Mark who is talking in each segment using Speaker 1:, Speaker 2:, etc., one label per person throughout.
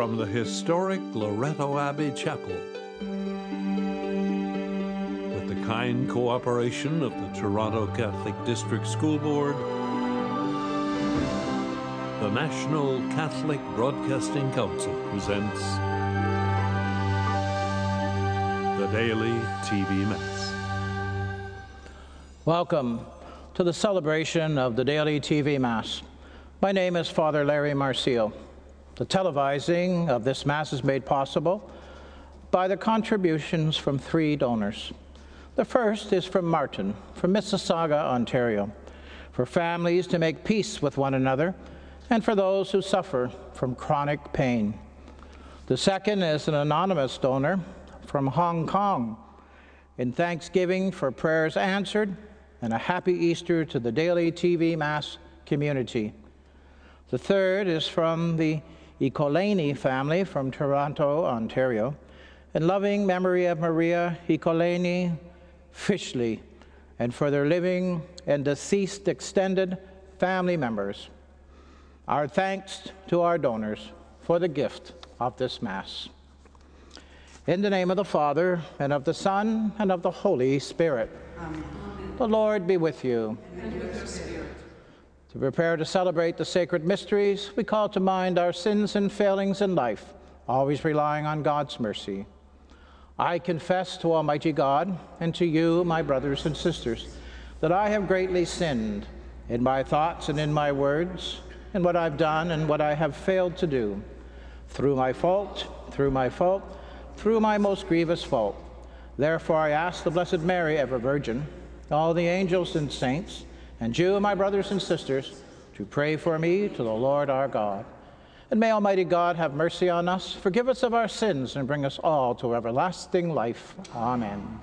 Speaker 1: from the historic Loretto Abbey Chapel. With the kind cooperation of the Toronto Catholic District School Board, the National Catholic Broadcasting Council presents the Daily TV Mass.
Speaker 2: Welcome to the celebration of the Daily TV Mass. My name is Father Larry Marcio. The televising of this Mass is made possible by the contributions from three donors. The first is from Martin, from Mississauga, Ontario, for families to make peace with one another and for those who suffer from chronic pain. The second is an anonymous donor from Hong Kong in thanksgiving for prayers answered and a happy Easter to the daily TV Mass community. The third is from the Ecolani family from Toronto, Ontario, in loving memory of Maria Ecolani Fishley and for their living and deceased extended family members. Our thanks to our donors for the gift of this Mass. In the name of the Father, and of the Son, and of the Holy Spirit. Amen. The Lord be with you. And with your spirit. To prepare to celebrate the sacred mysteries, we call to mind our sins and failings in life, always relying on God's mercy. I confess to Almighty God and to you, my brothers and sisters, that I have greatly sinned in my thoughts and in my words, in what I've done and what I have failed to do, through my fault, through my fault, through my most grievous fault. Therefore, I ask the Blessed Mary, ever Virgin, all the angels and saints, and you, my brothers and sisters, to pray for me to the Lord our God. And may Almighty God have mercy on us, forgive us of our sins, and bring us all to everlasting life. Amen.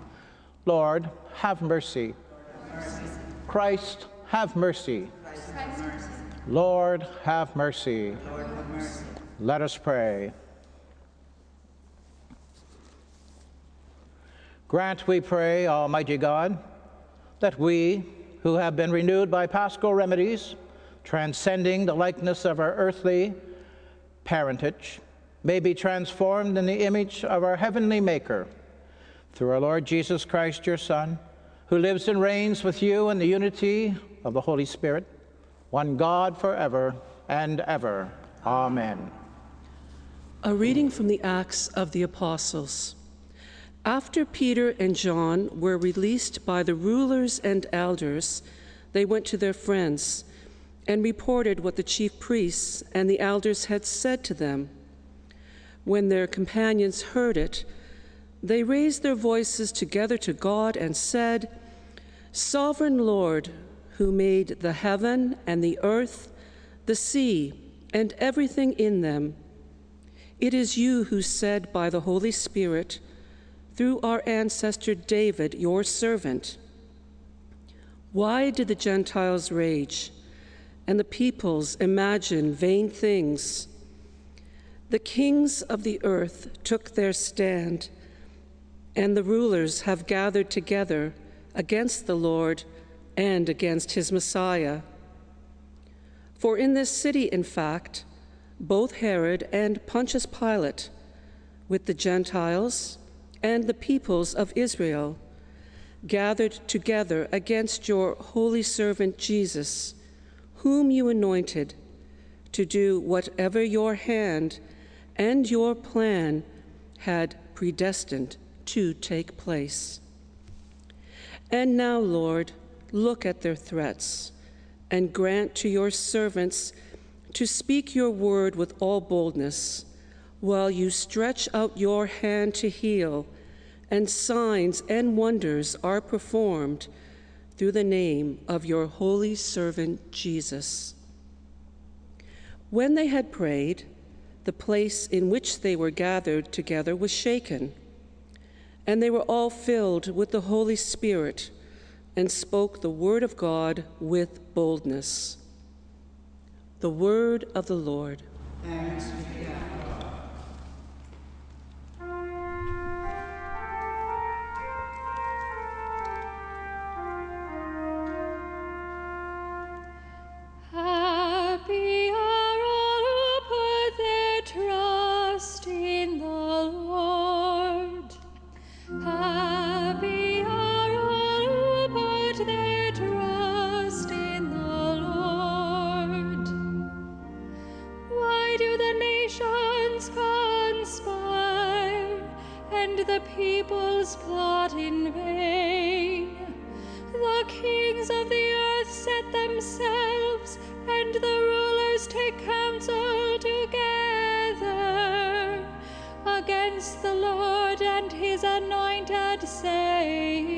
Speaker 2: Lord, have mercy. Christ, have mercy. Lord, have mercy. Let us pray. Grant, we pray, Almighty God, that we, who have been renewed by paschal remedies, transcending the likeness of our earthly parentage, may be transformed in the image of our heavenly Maker, through our Lord Jesus Christ, your Son, who lives and reigns with you in the unity of the Holy Spirit, one God forever and ever. Amen.
Speaker 3: A reading from the Acts of the Apostles. After Peter and John were released by the rulers and elders, they went to their friends and reported what the chief priests and the elders had said to them. When their companions heard it, they raised their voices together to God and said, Sovereign Lord, who made the heaven and the earth, the sea, and everything in them, it is you who said by the Holy Spirit, through our ancestor David, your servant. Why did the Gentiles rage and the peoples imagine vain things? The kings of the earth took their stand, and the rulers have gathered together against the Lord and against his Messiah. For in this city, in fact, both Herod and Pontius Pilate, with the Gentiles, and the peoples of Israel gathered together against your holy servant Jesus, whom you anointed to do whatever your hand and your plan had predestined to take place. And now, Lord, look at their threats and grant to your servants to speak your word with all boldness while you stretch out your hand to heal, and signs and wonders are performed through the name of your holy servant Jesus. When they had prayed, the place in which they were gathered together was shaken, and they were all filled with the Holy Spirit and spoke the word of God with boldness. The word of the Lord. Thanks be to God.
Speaker 4: Against the Lord and his anointed, saying,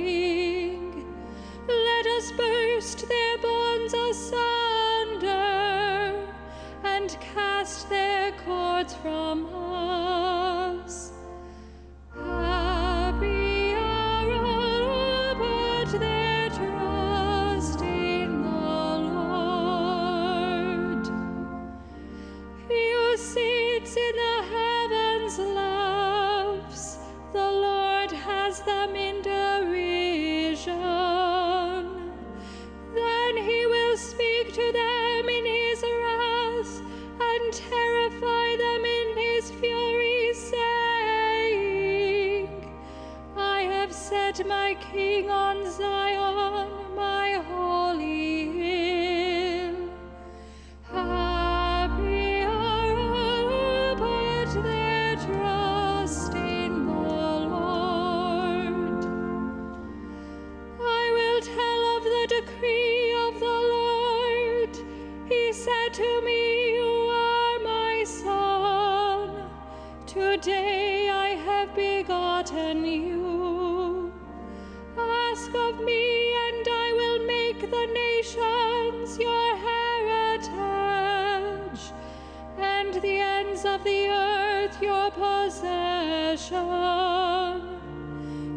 Speaker 4: king on Zion, my holy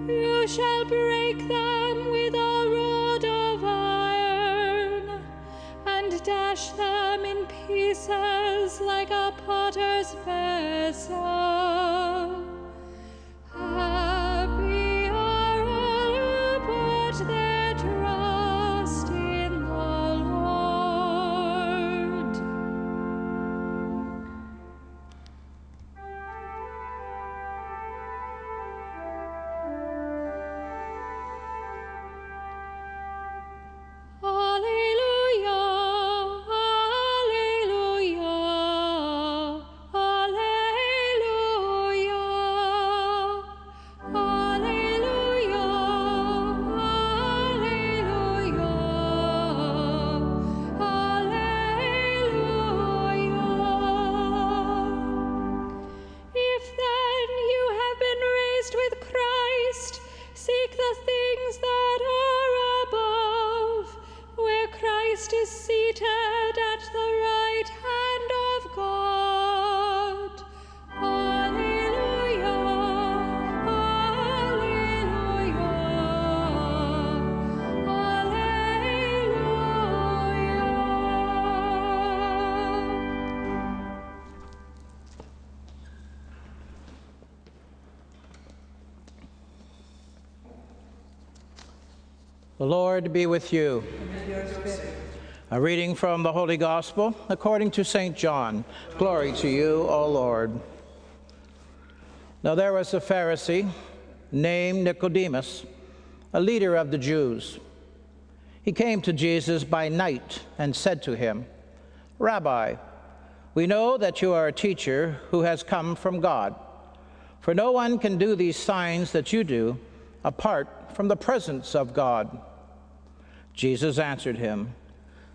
Speaker 4: You shall break them with a rod of iron, and dash them in pieces like a potter's vessel. Seated at the right hand of God. Alleluia, alleluia.
Speaker 2: The Lord be with you. A reading from the Holy Gospel according to St. John. Glory to you, O Lord. Now there was a Pharisee named Nicodemus, a leader of the Jews. He came to Jesus by night and said to him, Rabbi, we know that you are a teacher who has come from God. For no one can do these signs that you do apart from the presence of God. Jesus answered him,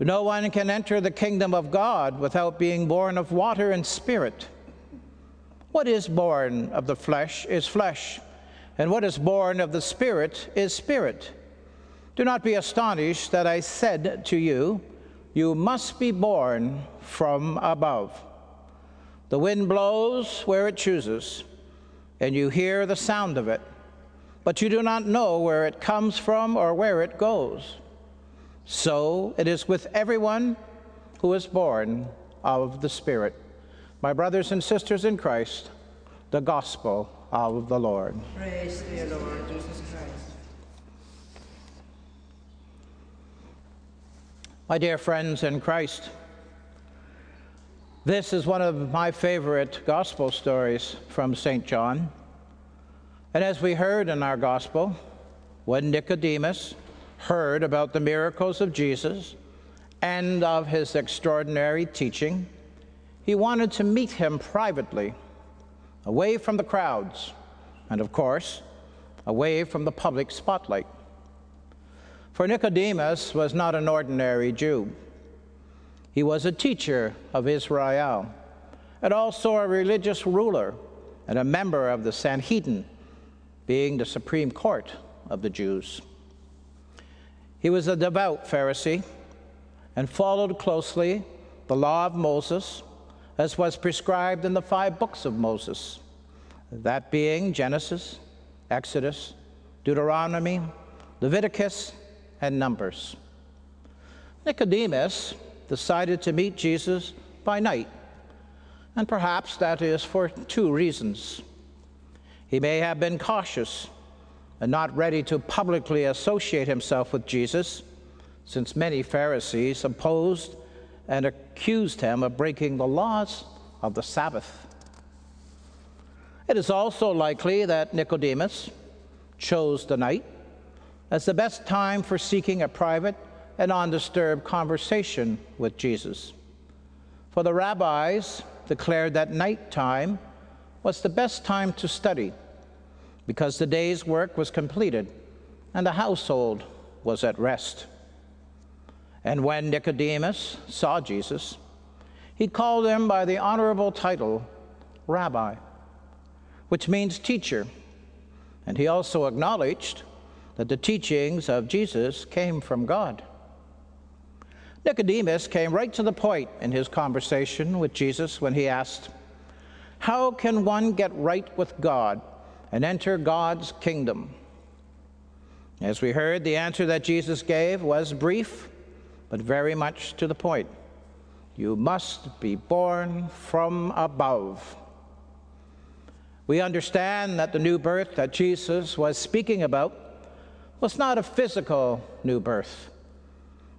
Speaker 2: no one can enter the kingdom of God without being born of water and spirit. What is born of the flesh is flesh, and what is born of the spirit is spirit. Do not be astonished that I said to you, You must be born from above. The wind blows where it chooses, and you hear the sound of it, but you do not know where it comes from or where it goes. So it is with everyone who is born of the Spirit. My brothers and sisters in Christ, the gospel of the Lord.
Speaker 5: Praise the Lord Jesus Christ.
Speaker 2: My dear friends in Christ, this is one of my favorite gospel stories from St. John. And as we heard in our gospel, when Nicodemus, heard about the miracles of Jesus and of his extraordinary teaching, he wanted to meet him privately, away from the crowds, and of course, away from the public spotlight. For Nicodemus was not an ordinary Jew. He was a teacher of Israel and also a religious ruler and a member of the Sanhedrin, being the supreme court of the Jews. He was a devout Pharisee and followed closely the law of Moses as was prescribed in the five books of Moses, that being Genesis, Exodus, Deuteronomy, Leviticus, and Numbers. Nicodemus decided to meet Jesus by night, and perhaps that is for two reasons. He may have been cautious and not ready to publicly associate himself with Jesus, since many Pharisees opposed and accused him of breaking the laws of the Sabbath. It is also likely that Nicodemus chose the night as the best time for seeking a private and undisturbed conversation with Jesus. For the rabbis declared that night time was the best time to study because the day's work was completed and the household was at rest. And when Nicodemus saw Jesus, he called him by the honorable title Rabbi, which means teacher. And he also acknowledged that the teachings of Jesus came from God. Nicodemus came right to the point in his conversation with Jesus when he asked, How can one get right with God and enter God's kingdom? As we heard, the answer that Jesus gave was brief, but very much to the point. You must be born from above. We understand that the new birth that Jesus was speaking about was not a physical new birth,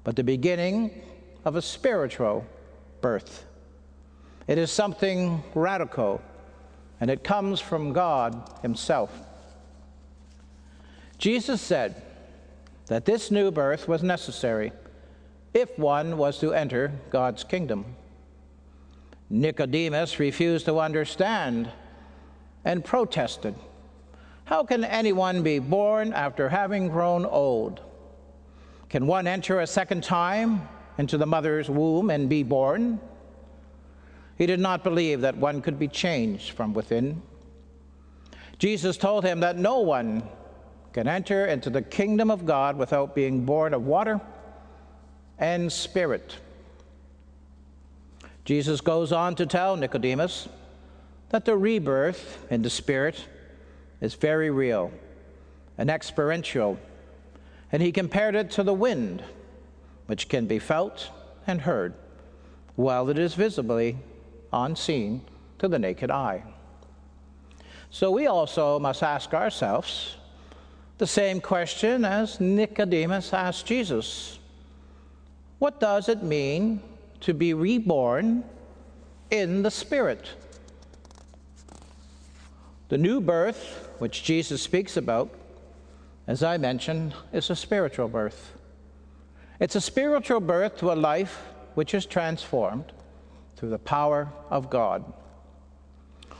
Speaker 2: but the beginning of a spiritual birth. It is something radical, and it comes from God Himself. Jesus said that this new birth was necessary if one was to enter God's kingdom. Nicodemus refused to understand and protested. How can anyone be born after having grown old? Can one enter a second time into the mother's womb and be born? He did not believe that one could be changed from within. Jesus told him that no one can enter into the kingdom of God without being born of water and spirit. Jesus goes on to tell Nicodemus that the rebirth in the spirit is very real and experiential, and he compared it to the wind, which can be felt and heard, while it is visibly unseen to the naked eye. So we also must ask ourselves the same question as Nicodemus asked Jesus what does it mean to be reborn in the Spirit? The new birth, which Jesus speaks about, as I mentioned, is a spiritual birth. It's a spiritual birth to a life which is transformed through the power of God.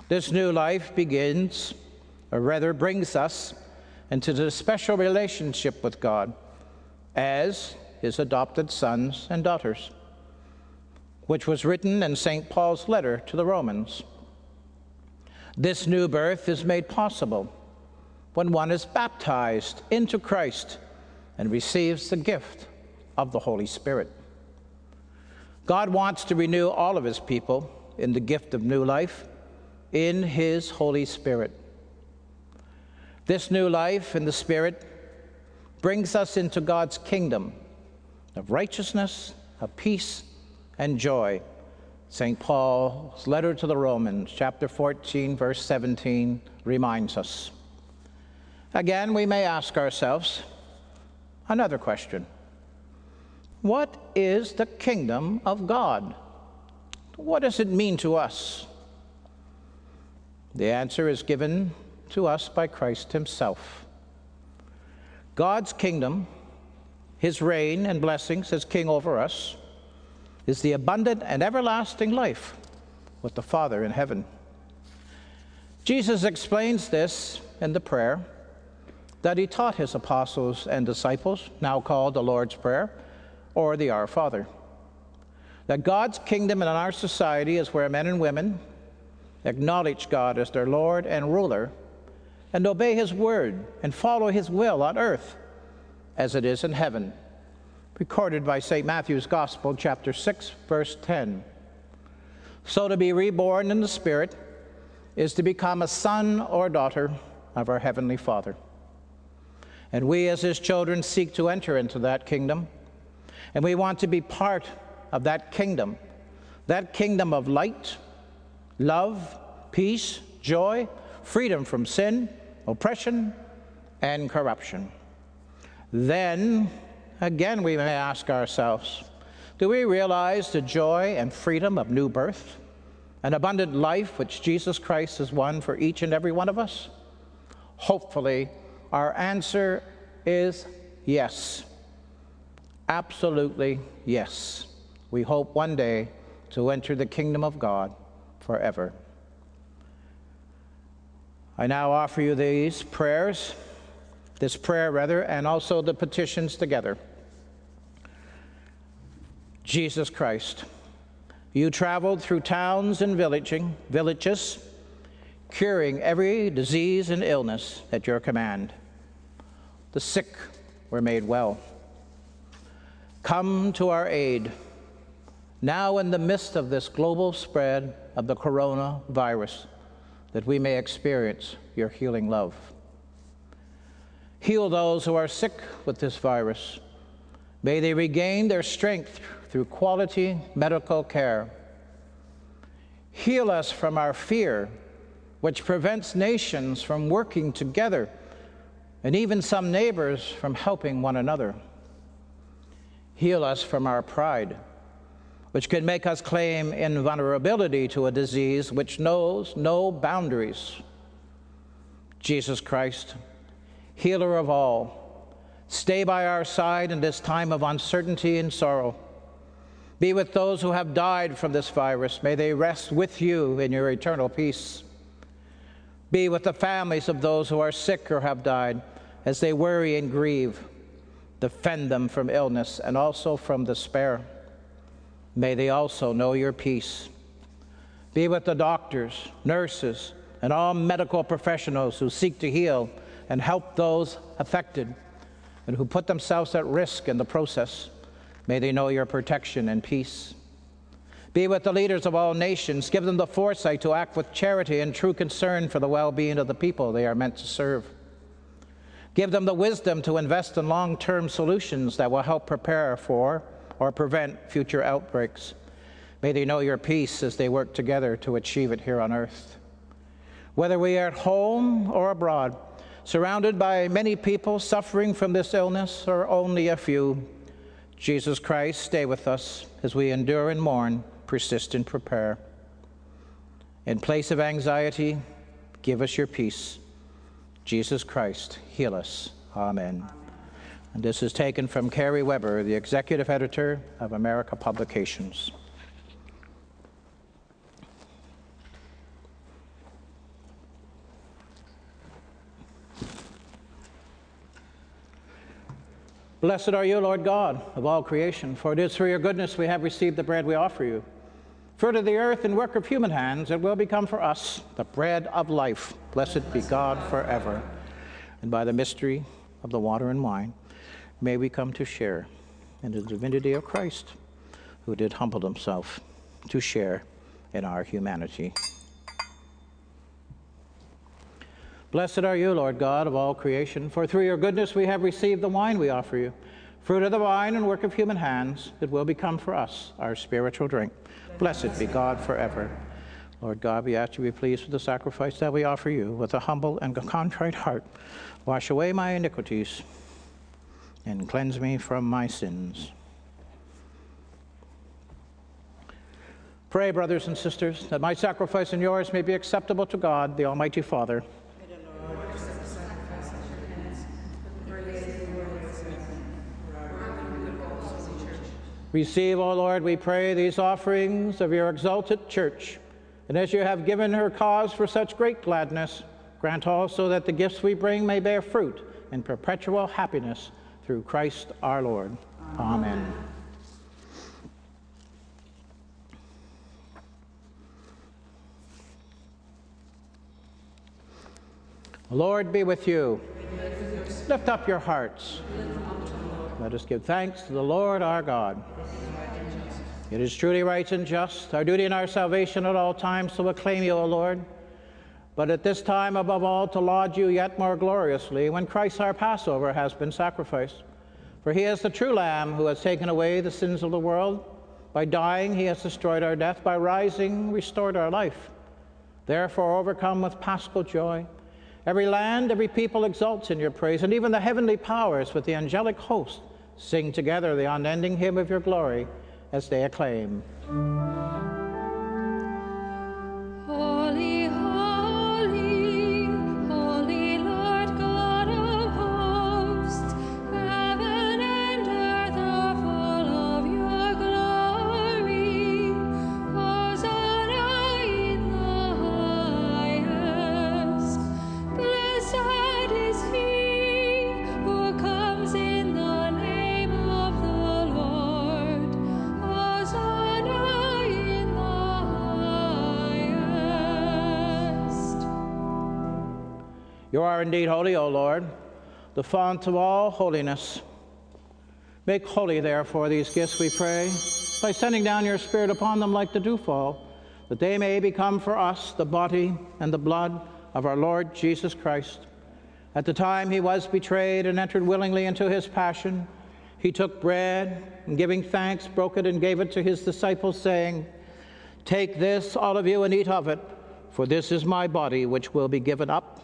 Speaker 2: This new life begins, or rather brings us, into the special relationship with God as his adopted sons and daughters, which was written in St. Paul's letter to the Romans. This new birth is made possible when one is baptized into Christ and receives the gift of the Holy Spirit. God wants to renew all of his people in the gift of new life in his Holy Spirit. This new life in the Spirit brings us into God's kingdom of righteousness, of peace, and joy. St. Paul's letter to the Romans, chapter 14, verse 17, reminds us. Again, we may ask ourselves another question What is the kingdom of God? What does it mean to us? The answer is given to us by Christ Himself. God's kingdom, His reign and blessings as King over us, is the abundant and everlasting life with the Father in heaven. Jesus explains this in the prayer that he taught his apostles and disciples, now called the Lord's Prayer or the Our Father. That God's kingdom in our society is where men and women acknowledge God as their Lord and ruler and obey his word and follow his will on earth as it is in heaven. Recorded by St. Matthew's Gospel, chapter 6, verse 10. So to be reborn in the Spirit is to become a son or daughter of our Heavenly Father. And we, as His children, seek to enter into that kingdom. And we want to be part of that kingdom, that kingdom of light, love, peace, joy, freedom from sin, oppression, and corruption. Then, again, we may ask ourselves do we realize the joy and freedom of new birth, an abundant life which Jesus Christ has won for each and every one of us? Hopefully, our answer is yes. Absolutely yes. We hope one day to enter the kingdom of God forever. I now offer you these prayers, this prayer rather, and also the petitions together. Jesus Christ, you traveled through towns and villaging, villages curing every disease and illness at your command. The sick were made well. Come to our aid now in the midst of this global spread of the coronavirus, that we may experience your healing love. Heal those who are sick with this virus. May they regain their strength through quality medical care. Heal us from our fear which prevents nations from working together and even some neighbors from helping one another. Heal us from our pride, which can make us claim invulnerability to a disease which knows no boundaries. Jesus Christ, healer of all, stay by our side in this time of uncertainty and sorrow. Be with those who have died from this virus. May they rest with you in your eternal peace. Be with the families of those who are sick or have died as they worry and grieve. Defend them from illness and also from despair. May they also know your peace. Be with the doctors, nurses, and all medical professionals who seek to heal and help those affected and who put themselves at risk in the process. May they know your protection and peace. Be with the leaders of all nations. Give them the foresight to act with charity and true concern for the well being of the people they are meant to serve. Give them the wisdom to invest in long term solutions that will help prepare for or prevent future outbreaks. May they know your peace as they work together to achieve it here on earth. Whether we are at home or abroad, surrounded by many people suffering from this illness or only a few, Jesus Christ, stay with us as we endure and mourn persist and prepare. In place of anxiety, give us your peace. Jesus Christ, heal us. Amen. And this is taken from Kerry Weber, the executive editor of America Publications. Blessed are you, Lord God of all creation, for it is through your goodness we have received the bread we offer you fruit of the earth and work of human hands, it will become for us the bread of life. Blessed be God forever. And by the mystery of the water and wine, may we come to share in the divinity of Christ, who did humble himself to share in our humanity. Blessed are you, Lord God of all creation, for through your goodness we have received the wine we offer you fruit of the vine and work of human hands, it will become for us our spiritual drink. Blessed be God forever. Lord God, we ask you to be pleased with the sacrifice that we offer you with a humble and contrite heart. Wash away my iniquities and cleanse me from my sins. Pray, brothers and sisters, that my sacrifice and yours may be acceptable to God, the Almighty Father. Receive, O Lord, we pray, these offerings of your exalted church. And as you have given her cause for such great gladness, grant also that the gifts we bring may bear fruit in perpetual happiness through Christ our Lord. Amen. Amen. Lord be with you. Lift up your hearts. Let us give thanks to the Lord our God. It is truly right and just, our duty and our salvation at all times to acclaim you, O Lord, but at this time above all to laud you yet more gloriously when Christ our Passover has been sacrificed. For he is the true Lamb who has taken away the sins of the world. By dying, he has destroyed our death. By rising, restored our life. Therefore, overcome with paschal joy, every land, every people exults in your praise, and even the heavenly powers with the angelic host sing together the unending hymn of your glory as they acclaim. You are indeed holy, O Lord, the font of all holiness. Make holy, therefore, these gifts, we pray, by sending down your Spirit upon them like the dewfall, that they may become for us the body and the blood of our Lord Jesus Christ. At the time he was betrayed and entered willingly into his passion, he took bread and giving thanks, broke it and gave it to his disciples, saying, Take this, all of you, and eat of it, for this is my body, which will be given up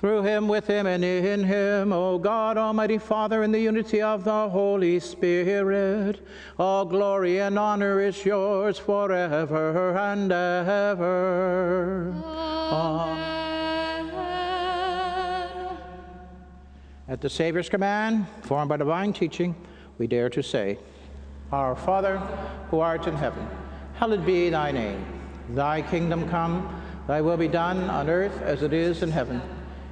Speaker 2: Through him, with him, and in him, O God, Almighty Father, in the unity of the Holy Spirit, all glory and honor is yours forever and ever.
Speaker 4: Amen.
Speaker 2: At the Savior's command, formed by divine teaching, we dare to say, Our Father, who art in heaven, hallowed be thy name. Thy kingdom come, thy will be done on earth as it is in heaven.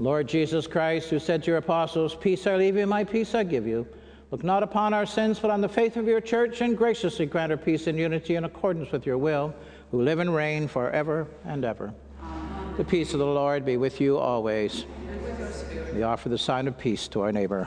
Speaker 2: Lord Jesus Christ, who said to your apostles, Peace I leave you, my peace I give you, look not upon our sins, but on the faith of your church, and graciously grant her peace and unity in accordance with your will, who live and reign forever and ever. The peace of the Lord be with you always. We offer the sign of peace to our neighbor.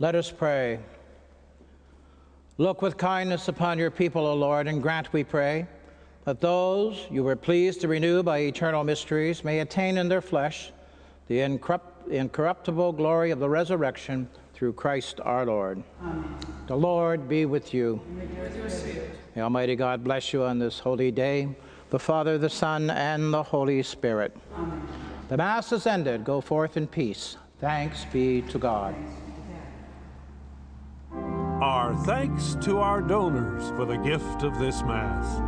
Speaker 2: Let us pray. Look with kindness upon your people, O Lord, and grant, we pray, that those you were pleased to renew by eternal mysteries may attain in their flesh the incorruptible glory of the resurrection through Christ our Lord. Amen. The Lord be with you. May Almighty God bless you on this holy day, the Father, the Son, and the Holy Spirit. Amen. The Mass is ended. Go forth in peace. Thanks be to God.
Speaker 1: Our thanks to our donors for the gift of this Mass.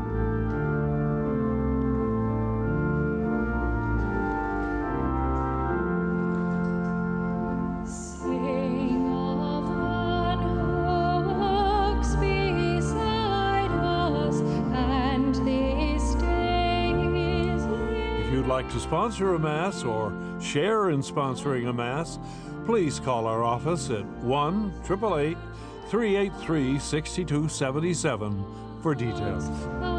Speaker 1: If you'd like to sponsor a Mass or share in sponsoring a Mass, please call our office at 1 888 383 6277 for details.